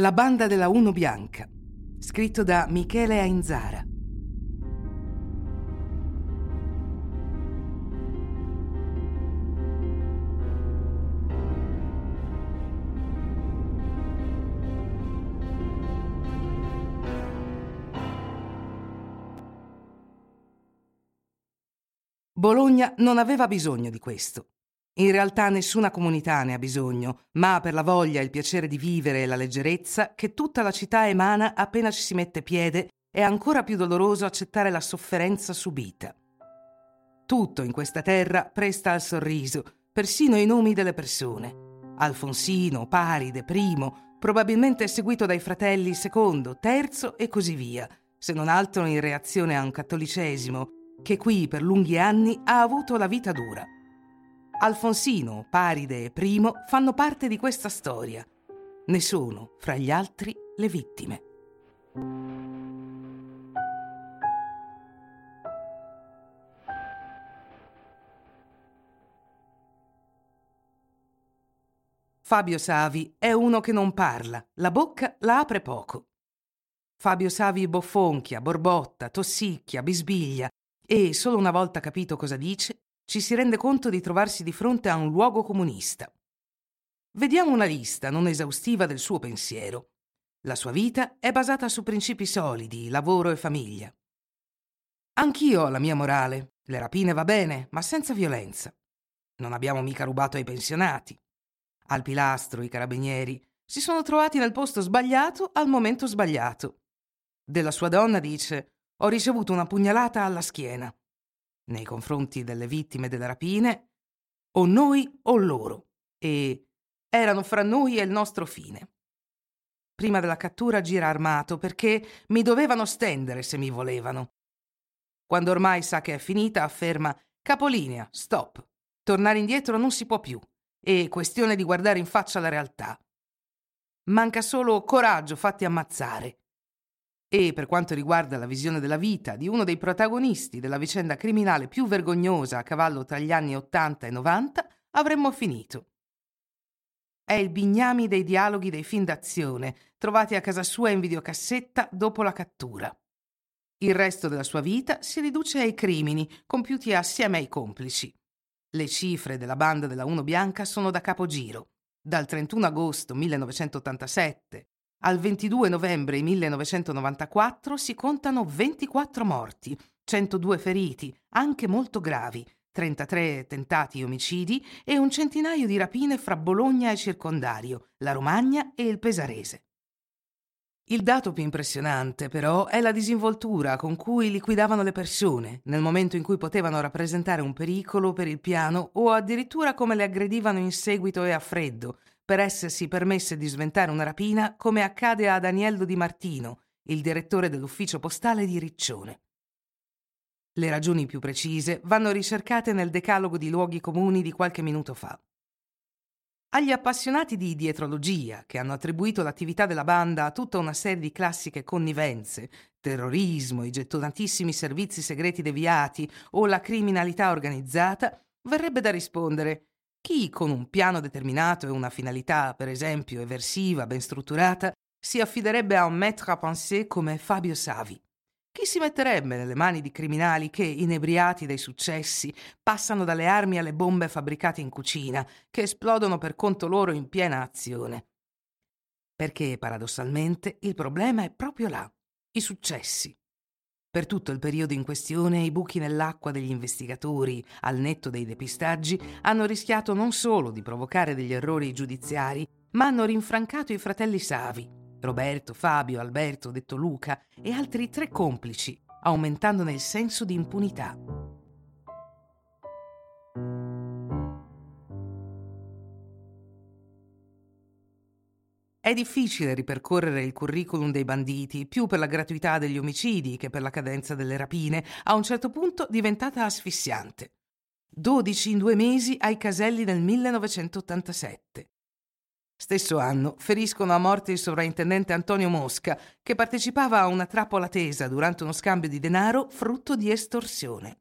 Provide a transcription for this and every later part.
La banda della Uno Bianca, scritto da Michele Ainzara. Bologna non aveva bisogno di questo. In realtà nessuna comunità ne ha bisogno, ma per la voglia, il piacere di vivere e la leggerezza che tutta la città emana appena ci si mette piede, è ancora più doloroso accettare la sofferenza subita. Tutto in questa terra presta al sorriso, persino i nomi delle persone. Alfonsino, Paride, Primo, probabilmente seguito dai fratelli secondo, terzo e così via, se non altro in reazione a un cattolicesimo che qui per lunghi anni ha avuto la vita dura. Alfonsino, Paride e Primo fanno parte di questa storia. Ne sono, fra gli altri, le vittime. Fabio Savi è uno che non parla, la bocca la apre poco. Fabio Savi boffonchia, borbotta, tossicchia, bisbiglia, e, solo una volta capito cosa dice, ci si rende conto di trovarsi di fronte a un luogo comunista. Vediamo una lista non esaustiva del suo pensiero. La sua vita è basata su principi solidi, lavoro e famiglia. Anch'io ho la mia morale. Le rapine va bene, ma senza violenza. Non abbiamo mica rubato ai pensionati. Al pilastro i carabinieri si sono trovati nel posto sbagliato al momento sbagliato. Della sua donna dice ho ricevuto una pugnalata alla schiena. Nei confronti delle vittime delle rapine, o noi o loro, e erano fra noi e il nostro fine. Prima della cattura gira armato perché mi dovevano stendere se mi volevano. Quando ormai sa che è finita, afferma capolinea, stop. Tornare indietro non si può più. È questione di guardare in faccia la realtà. Manca solo coraggio fatti ammazzare. E per quanto riguarda la visione della vita di uno dei protagonisti della vicenda criminale più vergognosa a cavallo tra gli anni 80 e 90, avremmo finito. È il bignami dei dialoghi dei film d'azione, trovati a casa sua in videocassetta dopo la cattura. Il resto della sua vita si riduce ai crimini compiuti assieme ai complici. Le cifre della banda della Uno Bianca sono da capogiro. Dal 31 agosto 1987 al 22 novembre 1994 si contano 24 morti, 102 feriti, anche molto gravi, 33 tentati omicidi e un centinaio di rapine fra Bologna e circondario, la Romagna e il Pesarese. Il dato più impressionante, però, è la disinvoltura con cui liquidavano le persone nel momento in cui potevano rappresentare un pericolo per il piano o addirittura come le aggredivano in seguito e a freddo, per essersi permesse di sventare una rapina come accade a Daniello Di Martino, il direttore dell'ufficio postale di Riccione. Le ragioni più precise vanno ricercate nel decalogo di luoghi comuni di qualche minuto fa. Agli appassionati di dietrologia, che hanno attribuito l'attività della banda a tutta una serie di classiche connivenze, terrorismo, i gettonatissimi servizi segreti deviati o la criminalità organizzata, verrebbe da rispondere chi con un piano determinato e una finalità, per esempio, eversiva, ben strutturata, si affiderebbe a un maître à penser come Fabio Savi? Chi si metterebbe nelle mani di criminali che, inebriati dai successi, passano dalle armi alle bombe fabbricate in cucina, che esplodono per conto loro in piena azione? Perché, paradossalmente, il problema è proprio là, i successi. Per tutto il periodo in questione i buchi nell'acqua degli investigatori, al netto dei depistaggi, hanno rischiato non solo di provocare degli errori giudiziari, ma hanno rinfrancato i fratelli Savi, Roberto, Fabio, Alberto, detto Luca, e altri tre complici, aumentandone il senso di impunità. È difficile ripercorrere il curriculum dei banditi, più per la gratuità degli omicidi che per la cadenza delle rapine, a un certo punto diventata asfissiante. 12 in due mesi ai caselli nel 1987. Stesso anno feriscono a morte il sovrintendente Antonio Mosca, che partecipava a una trappola tesa durante uno scambio di denaro frutto di estorsione.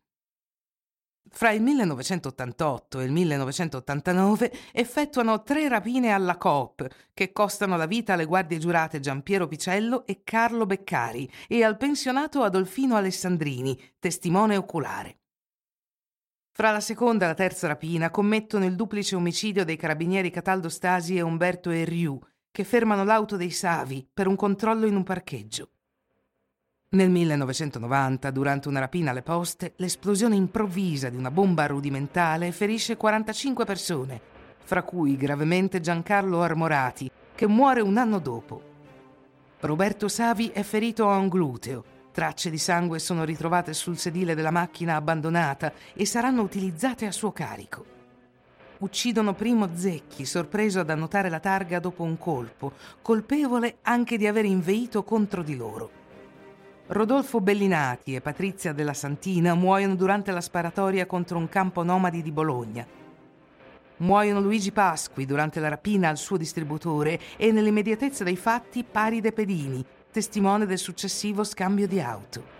Fra il 1988 e il 1989 effettuano tre rapine alla Coop che costano la vita alle guardie giurate Giampiero Picello e Carlo Beccari e al pensionato Adolfino Alessandrini, testimone oculare. Fra la seconda e la terza rapina commettono il duplice omicidio dei carabinieri Cataldo Stasi e Umberto Erriu, che fermano l'auto dei Savi per un controllo in un parcheggio. Nel 1990, durante una rapina alle poste, l'esplosione improvvisa di una bomba rudimentale ferisce 45 persone, fra cui gravemente Giancarlo Armorati, che muore un anno dopo. Roberto Savi è ferito a un gluteo. Tracce di sangue sono ritrovate sul sedile della macchina abbandonata e saranno utilizzate a suo carico. Uccidono Primo Zecchi, sorpreso ad annotare la targa dopo un colpo, colpevole anche di aver inveito contro di loro. Rodolfo Bellinati e Patrizia della Santina muoiono durante la sparatoria contro un campo nomadi di Bologna. Muoiono Luigi Pasqui durante la rapina al suo distributore e nell'immediatezza dei fatti Paride Pedini, testimone del successivo scambio di auto.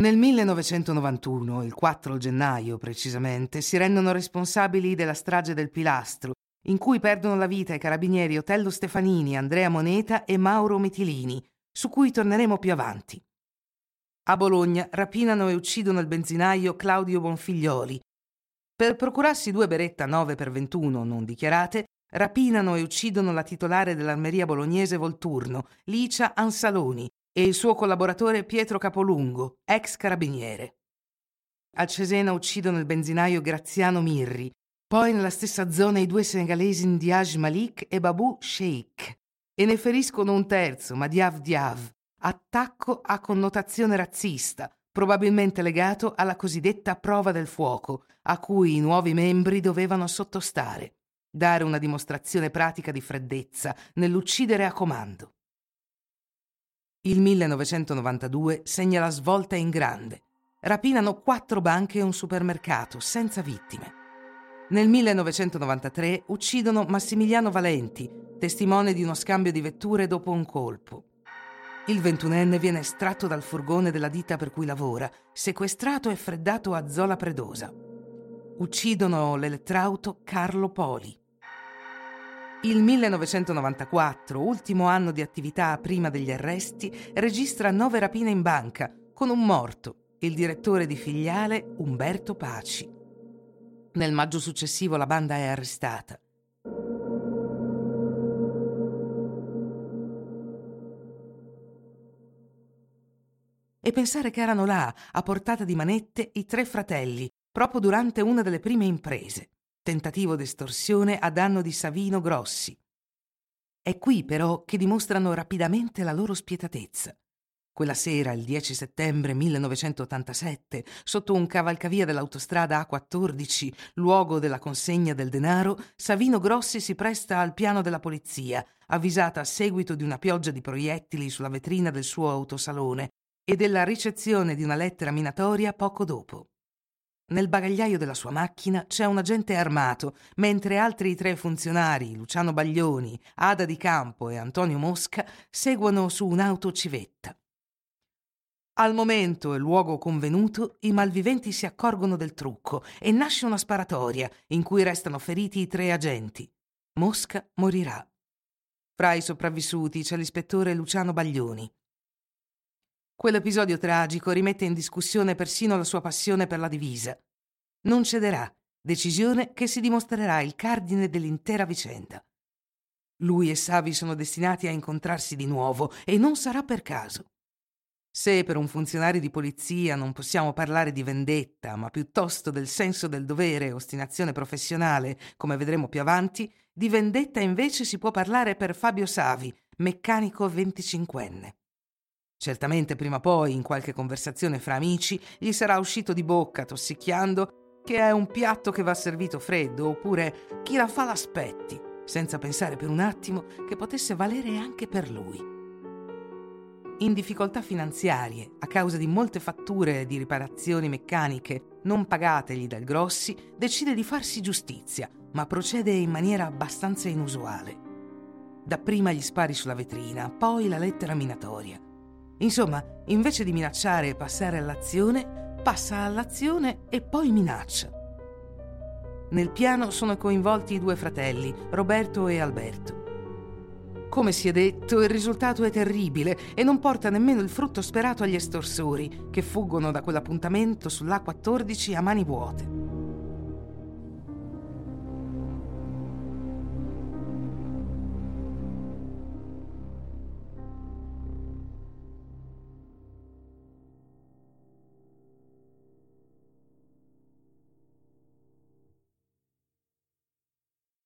Nel 1991, il 4 gennaio precisamente, si rendono responsabili della strage del Pilastro, in cui perdono la vita i carabinieri Otello Stefanini, Andrea Moneta e Mauro Mitilini, su cui torneremo più avanti. A Bologna rapinano e uccidono il benzinaio Claudio Bonfiglioli. Per procurarsi due beretta 9 per 21 non dichiarate, rapinano e uccidono la titolare dell'armeria bolognese Volturno, Licia Ansaloni, e il suo collaboratore Pietro Capolungo, ex carabiniere. A Cesena uccidono il benzinaio Graziano Mirri, poi nella stessa zona i due senegalesi Ndiaj Malik e Babu Sheikh, e ne feriscono un terzo, Madiav Diav, attacco a connotazione razzista, probabilmente legato alla cosiddetta prova del fuoco, a cui i nuovi membri dovevano sottostare, dare una dimostrazione pratica di freddezza nell'uccidere a comando. Il 1992 segna la svolta in grande. Rapinano quattro banche e un supermercato senza vittime. Nel 1993 uccidono Massimiliano Valenti, testimone di uno scambio di vetture dopo un colpo. Il ventunenne viene estratto dal furgone della ditta per cui lavora, sequestrato e freddato a Zola Predosa. Uccidono l'elettrauto Carlo Poli. Il 1994, ultimo anno di attività prima degli arresti, registra nove rapine in banca, con un morto, il direttore di filiale Umberto Paci. Nel maggio successivo la banda è arrestata. E pensare che erano là, a portata di manette, i tre fratelli, proprio durante una delle prime imprese tentativo d'estorsione a danno di Savino Grossi. È qui però che dimostrano rapidamente la loro spietatezza. Quella sera, il 10 settembre 1987, sotto un cavalcavia dell'autostrada A14, luogo della consegna del denaro, Savino Grossi si presta al piano della polizia, avvisata a seguito di una pioggia di proiettili sulla vetrina del suo autosalone e della ricezione di una lettera minatoria poco dopo. Nel bagagliaio della sua macchina c'è un agente armato, mentre altri tre funzionari, Luciano Baglioni, Ada Di Campo e Antonio Mosca, seguono su un'auto civetta. Al momento e luogo convenuto, i malviventi si accorgono del trucco e nasce una sparatoria in cui restano feriti i tre agenti. Mosca morirà. Fra i sopravvissuti c'è l'ispettore Luciano Baglioni. Quell'episodio tragico rimette in discussione persino la sua passione per la divisa. Non cederà, decisione che si dimostrerà il cardine dell'intera vicenda. Lui e Savi sono destinati a incontrarsi di nuovo e non sarà per caso. Se per un funzionario di polizia non possiamo parlare di vendetta, ma piuttosto del senso del dovere e ostinazione professionale, come vedremo più avanti, di vendetta invece si può parlare per Fabio Savi, meccanico venticinquenne. Certamente prima o poi, in qualche conversazione fra amici, gli sarà uscito di bocca, tossicchiando, che è un piatto che va servito freddo, oppure chi la fa l'aspetti, senza pensare per un attimo che potesse valere anche per lui. In difficoltà finanziarie, a causa di molte fatture di riparazioni meccaniche non pagategli dal Grossi, decide di farsi giustizia, ma procede in maniera abbastanza inusuale Dapprima gli spari sulla vetrina, poi la lettera minatoria. Insomma, invece di minacciare e passare all'azione, passa all'azione e poi minaccia. Nel piano sono coinvolti i due fratelli, Roberto e Alberto. Come si è detto, il risultato è terribile e non porta nemmeno il frutto sperato agli estorsori, che fuggono da quell'appuntamento sull'A14 a mani vuote.